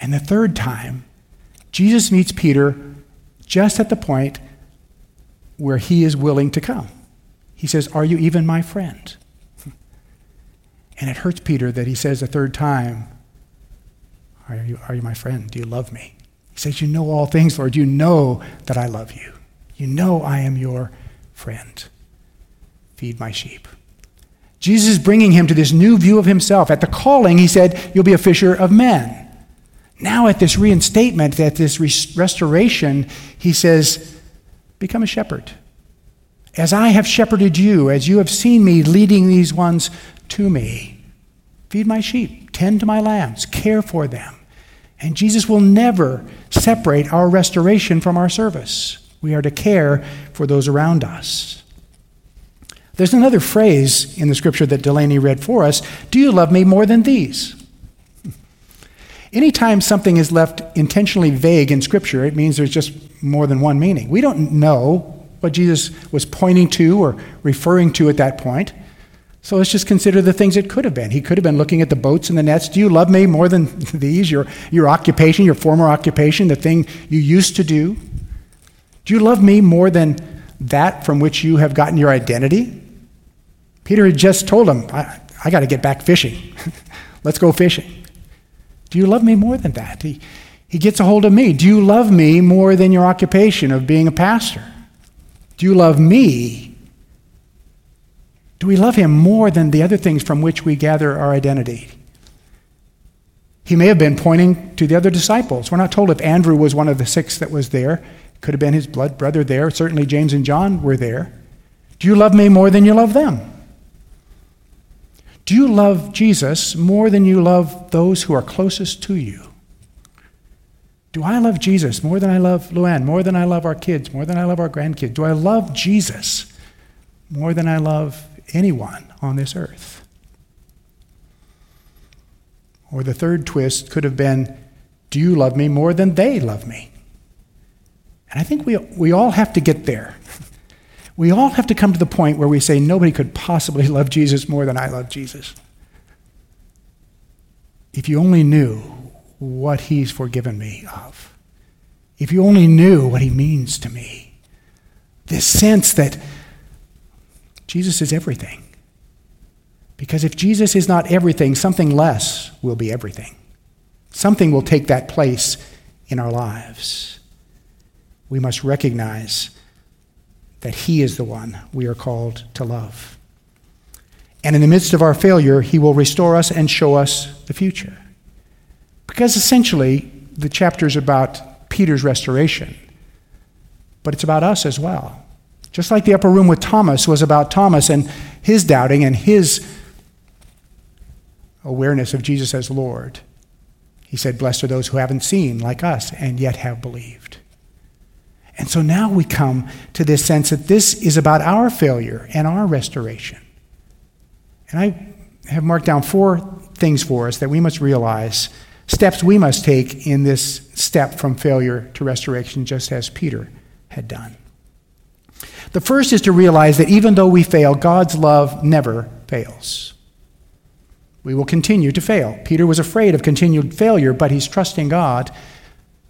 And the third time, Jesus meets Peter just at the point where he is willing to come. He says, Are you even my friend? And it hurts Peter that he says a third time, Are you, are you my friend? Do you love me? He says, You know all things, Lord. You know that I love you. You know I am your friend. Feed my sheep. Jesus is bringing him to this new view of himself. At the calling, he said, You'll be a fisher of men. Now, at this reinstatement, at this restoration, he says, Become a shepherd. As I have shepherded you, as you have seen me leading these ones to me, feed my sheep, tend to my lambs, care for them. And Jesus will never separate our restoration from our service. We are to care for those around us. There's another phrase in the scripture that Delaney read for us Do you love me more than these? Anytime something is left intentionally vague in Scripture, it means there's just more than one meaning. We don't know what Jesus was pointing to or referring to at that point. So let's just consider the things it could have been. He could have been looking at the boats and the nets. Do you love me more than *laughs* these? Your, your occupation, your former occupation, the thing you used to do? Do you love me more than that from which you have gotten your identity? Peter had just told him, I, I got to get back fishing. *laughs* let's go fishing. Do you love me more than that? He, he gets a hold of me. Do you love me more than your occupation of being a pastor? Do you love me? Do we love him more than the other things from which we gather our identity? He may have been pointing to the other disciples. We're not told if Andrew was one of the six that was there. Could have been his blood brother there. Certainly James and John were there. Do you love me more than you love them? Do you love Jesus more than you love those who are closest to you? Do I love Jesus more than I love Luann, more than I love our kids, more than I love our grandkids? Do I love Jesus more than I love anyone on this earth? Or the third twist could have been Do you love me more than they love me? And I think we, we all have to get there. *laughs* We all have to come to the point where we say, nobody could possibly *laughs* love Jesus more than I love Jesus. If you only knew what he's forgiven me of, if you only knew what he means to me, this sense that Jesus is everything. Because if Jesus is not everything, something less will be everything. Something will take that place in our lives. We must recognize that He is the one we are called to love. And in the midst of our failure, He will restore us and show us the future. Because essentially, the chapter is about Peter's restoration, but it's about us as well. Just like the upper room with Thomas was about Thomas and his doubting and his awareness of Jesus as Lord. He said, Blessed are those who haven't seen, like us, and yet have believed. And so now we come to this sense that this is about our failure and our restoration. And I have marked down four things for us that we must realize, steps we must take in this step from failure to restoration, just as Peter had done. The first is to realize that even though we fail, God's love never fails. We will continue to fail. Peter was afraid of continued failure, but he's trusting God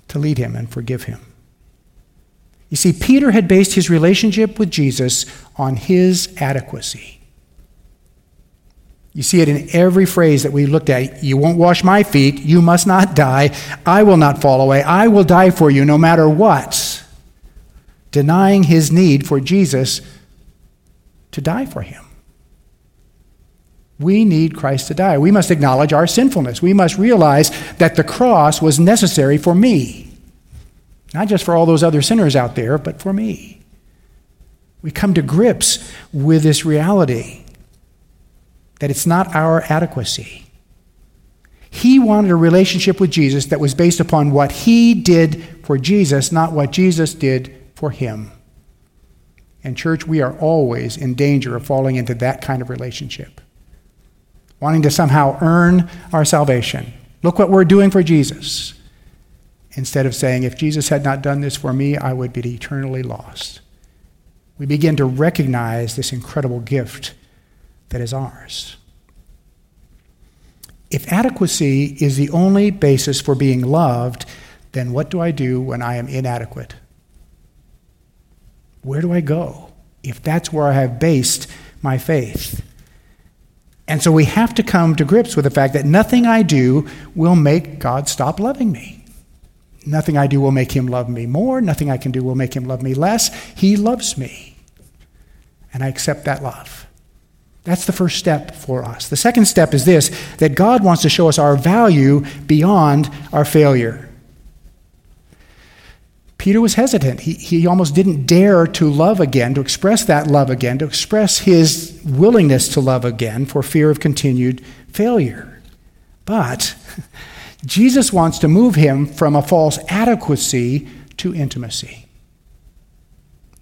to lead him and forgive him. You see, Peter had based his relationship with Jesus on his adequacy. You see it in every phrase that we looked at. You won't wash my feet. You must not die. I will not fall away. I will die for you no matter what. Denying his need for Jesus to die for him. We need Christ to die. We must acknowledge our sinfulness. We must realize that the cross was necessary for me. Not just for all those other sinners out there, but for me. We come to grips with this reality that it's not our adequacy. He wanted a relationship with Jesus that was based upon what he did for Jesus, not what Jesus did for him. And, church, we are always in danger of falling into that kind of relationship, wanting to somehow earn our salvation. Look what we're doing for Jesus. Instead of saying, if Jesus had not done this for me, I would be eternally lost. We begin to recognize this incredible gift that is ours. If adequacy is the only basis for being loved, then what do I do when I am inadequate? Where do I go if that's where I have based my faith? And so we have to come to grips with the fact that nothing I do will make God stop loving me. Nothing I do will make him love me more. Nothing I can do will make him love me less. He loves me. And I accept that love. That's the first step for us. The second step is this that God wants to show us our value beyond our failure. Peter was hesitant. He, he almost didn't dare to love again, to express that love again, to express his willingness to love again for fear of continued failure. But *laughs* Jesus wants to move him from a false adequacy to intimacy.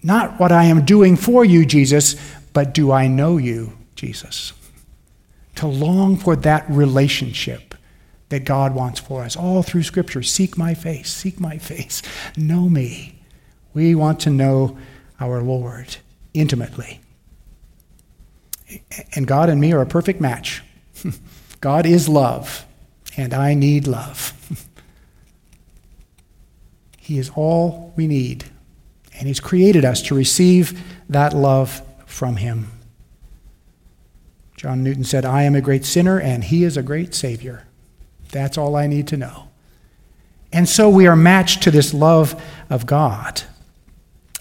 Not what I am doing for you, Jesus, but do I know you, Jesus? To long for that relationship that God wants for us. All through Scripture seek my face, seek my face, know me. We want to know our Lord intimately. And God and me are a perfect match. *laughs* God is love, and I need love. *laughs* he is all we need, and He's created us to receive that love from Him. John Newton said, I am a great sinner, and He is a great Savior. That's all I need to know. And so we are matched to this love of God,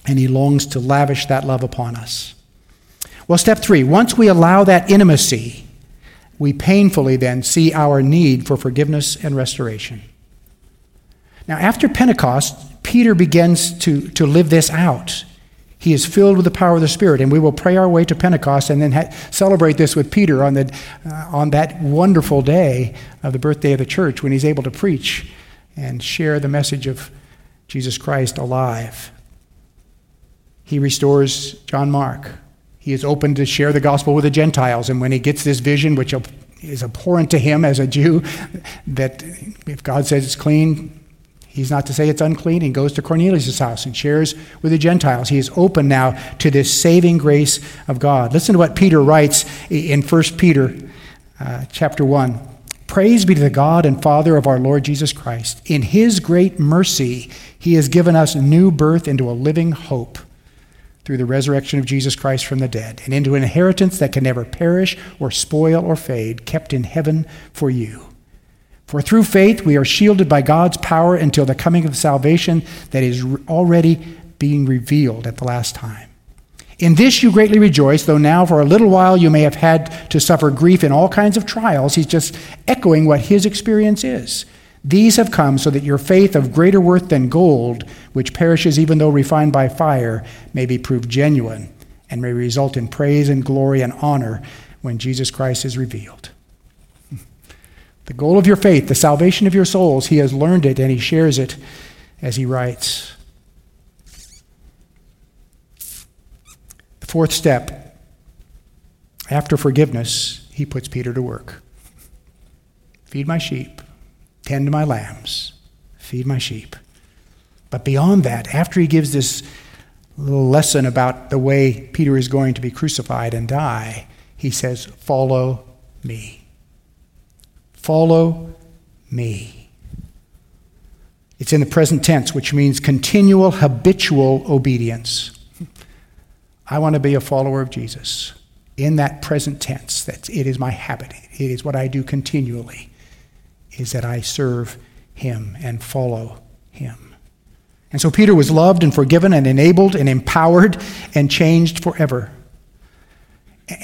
and He longs to lavish that love upon us. Well, step three once we allow that intimacy, we painfully then see our need for forgiveness and restoration. Now, after Pentecost, Peter begins to, to live this out. He is filled with the power of the Spirit, and we will pray our way to Pentecost and then ha- celebrate this with Peter on, the, uh, on that wonderful day of the birthday of the church when he's able to preach and share the message of Jesus Christ alive. He restores John Mark. He is open to share the gospel with the Gentiles, and when he gets this vision, which is abhorrent to him as a Jew, that if God says it's clean, He's not to say it's unclean. He goes to Cornelius' house and shares with the Gentiles. He is open now to this saving grace of God. Listen to what Peter writes in 1 Peter uh, chapter 1. Praise be to the God and Father of our Lord Jesus Christ. In his great mercy, he has given us new birth into a living hope through the resurrection of Jesus Christ from the dead, and into an inheritance that can never perish or spoil or fade, kept in heaven for you. For through faith we are shielded by God's power until the coming of salvation that is already being revealed at the last time. In this you greatly rejoice, though now for a little while you may have had to suffer grief in all kinds of trials. He's just echoing what his experience is. These have come so that your faith of greater worth than gold, which perishes even though refined by fire, may be proved genuine and may result in praise and glory and honor when Jesus Christ is revealed. *laughs* The goal of your faith, the salvation of your souls, he has learned it and he shares it as he writes. The fourth step, after forgiveness, he puts Peter to work. Feed my sheep, tend my lambs, feed my sheep. But beyond that, after he gives this little lesson about the way Peter is going to be crucified and die, he says, Follow me. Follow me. It's in the present tense, which means continual, habitual obedience. I want to be a follower of Jesus in that present tense. That it is my habit. It is what I do continually. Is that I serve Him and follow Him. And so Peter was loved and forgiven and enabled and empowered and changed forever.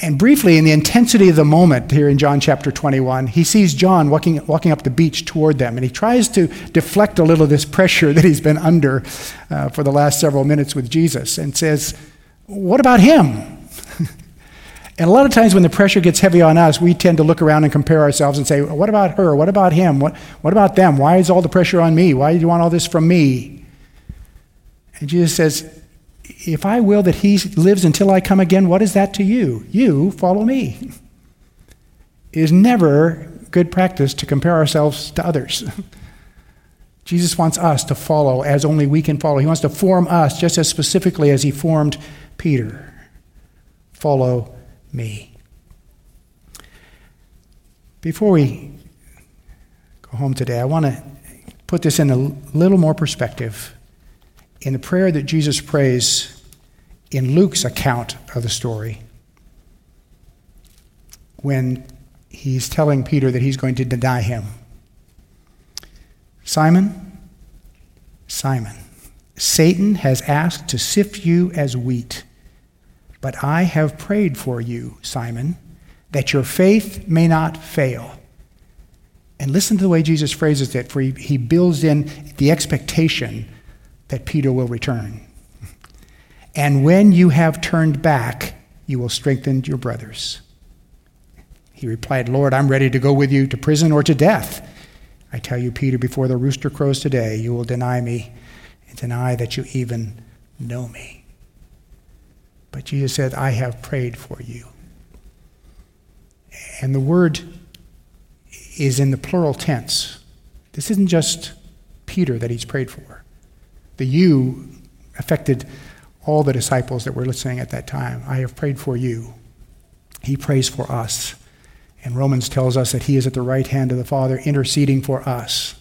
And briefly, in the intensity of the moment here in John chapter 21, he sees John walking, walking up the beach toward them, and he tries to deflect a little of this pressure *laughs* that he's been under uh, for the last several minutes with Jesus and says, What about him? And a lot of times when the pressure gets heavy on us, we tend to look around and compare ourselves and say, What about her? What about him? What, what about them? Why is all the pressure on me? Why do you want all this from me? And Jesus says, if I will that he lives until I come again, what is that to you? You follow me. It is never good practice to compare ourselves to others. *laughs* Jesus wants us to follow as only we can follow. He wants to form us just as specifically as he formed Peter. Follow me. Before we go home today, I want to put this in a little more perspective in the prayer that Jesus prays in Luke's account of the story, when he's telling Peter that he's going to deny him. Simon, Simon, Satan has asked to sift you as wheat, but I have prayed for you, Simon, that your faith may not fail. And listen to the way Jesus phrases it, for he, he builds in the expectation that Peter will return. And when you have turned back, you will strengthen your brothers. He replied, Lord, I'm ready to go with you to prison or to death. I tell you, Peter, before the rooster crows today, you will deny me and deny that you even know me. But Jesus said, I have prayed for you. And the word is in the plural tense. This isn't just Peter that he's prayed for. The you affected all the disciples that were listening at that time. I have prayed for you. He prays for us. And Romans tells us that he is at the right hand of the Father interceding for us.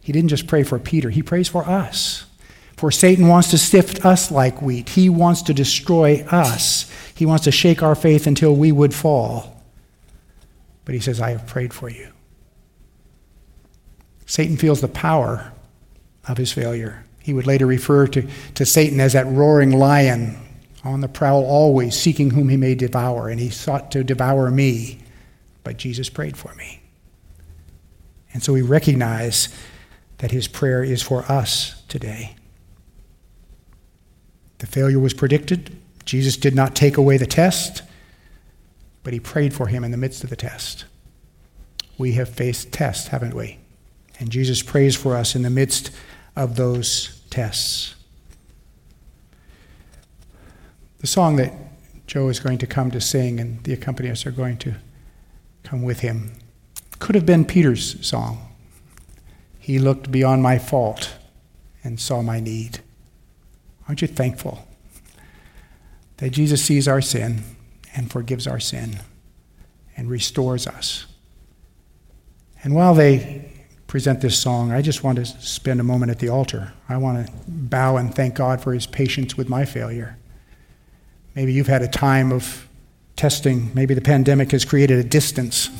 He didn't just pray for Peter, he prays for us. For Satan wants to sift us like wheat. He wants to destroy us. He wants to shake our faith until we would fall. But he says, I have prayed for you. Satan feels the power of his failure. He would later refer to, to Satan as that roaring lion on the prowl, always seeking whom he may devour. And he sought to devour me, but Jesus prayed for me. And so we recognize that his prayer is for us today. The failure was predicted. Jesus did not take away the test, but he prayed for him in the midst of the test. We have faced tests, haven't we? And Jesus prays for us in the midst of those tests. The song that Joe is going to come to sing and the accompanists are going to come with him could have been Peter's song. He looked beyond my fault and saw my need. Aren't you thankful that Jesus sees our sin and forgives our sin and restores us? And while they present this song, I just want to spend a moment at the altar. I want to bow and thank God for his patience with my failure. Maybe you've had a time of testing. Maybe the pandemic has created a distance.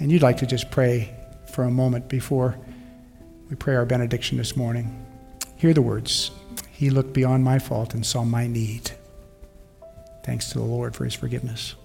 And you'd like to just pray for a moment before we pray our benediction this morning. Hear the words He looked beyond my fault and saw my need. Thanks to the Lord for his forgiveness.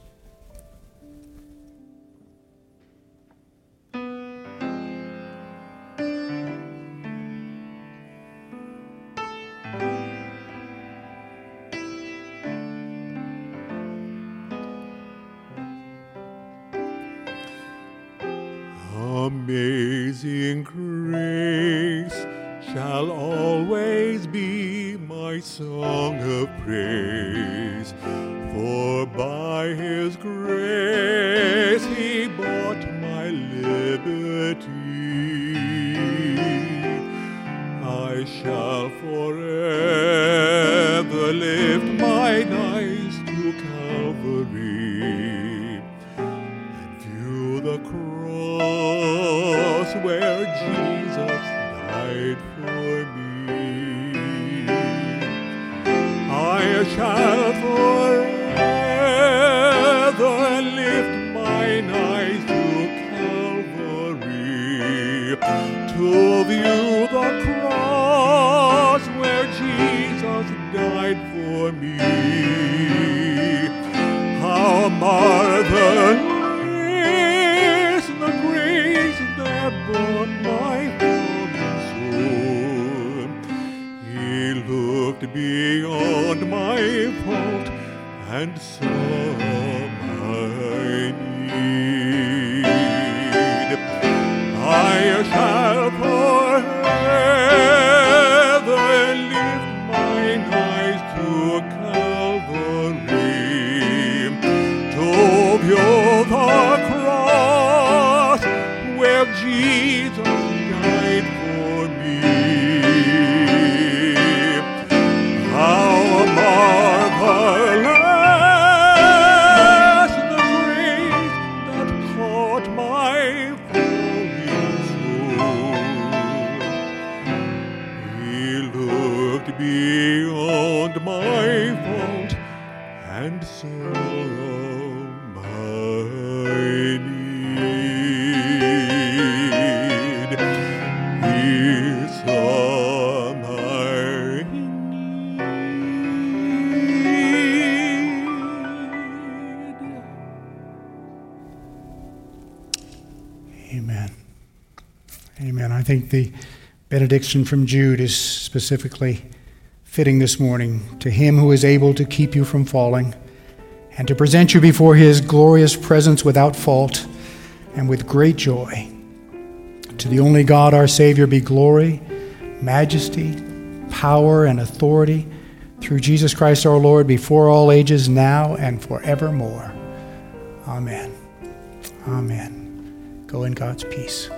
Benediction from Jude is specifically fitting this morning. To him who is able to keep you from falling and to present you before his glorious presence without fault and with great joy. To the only God, our Savior, be glory, majesty, power, and authority through Jesus Christ our Lord before all ages, now and forevermore. Amen. Amen. Go in God's peace.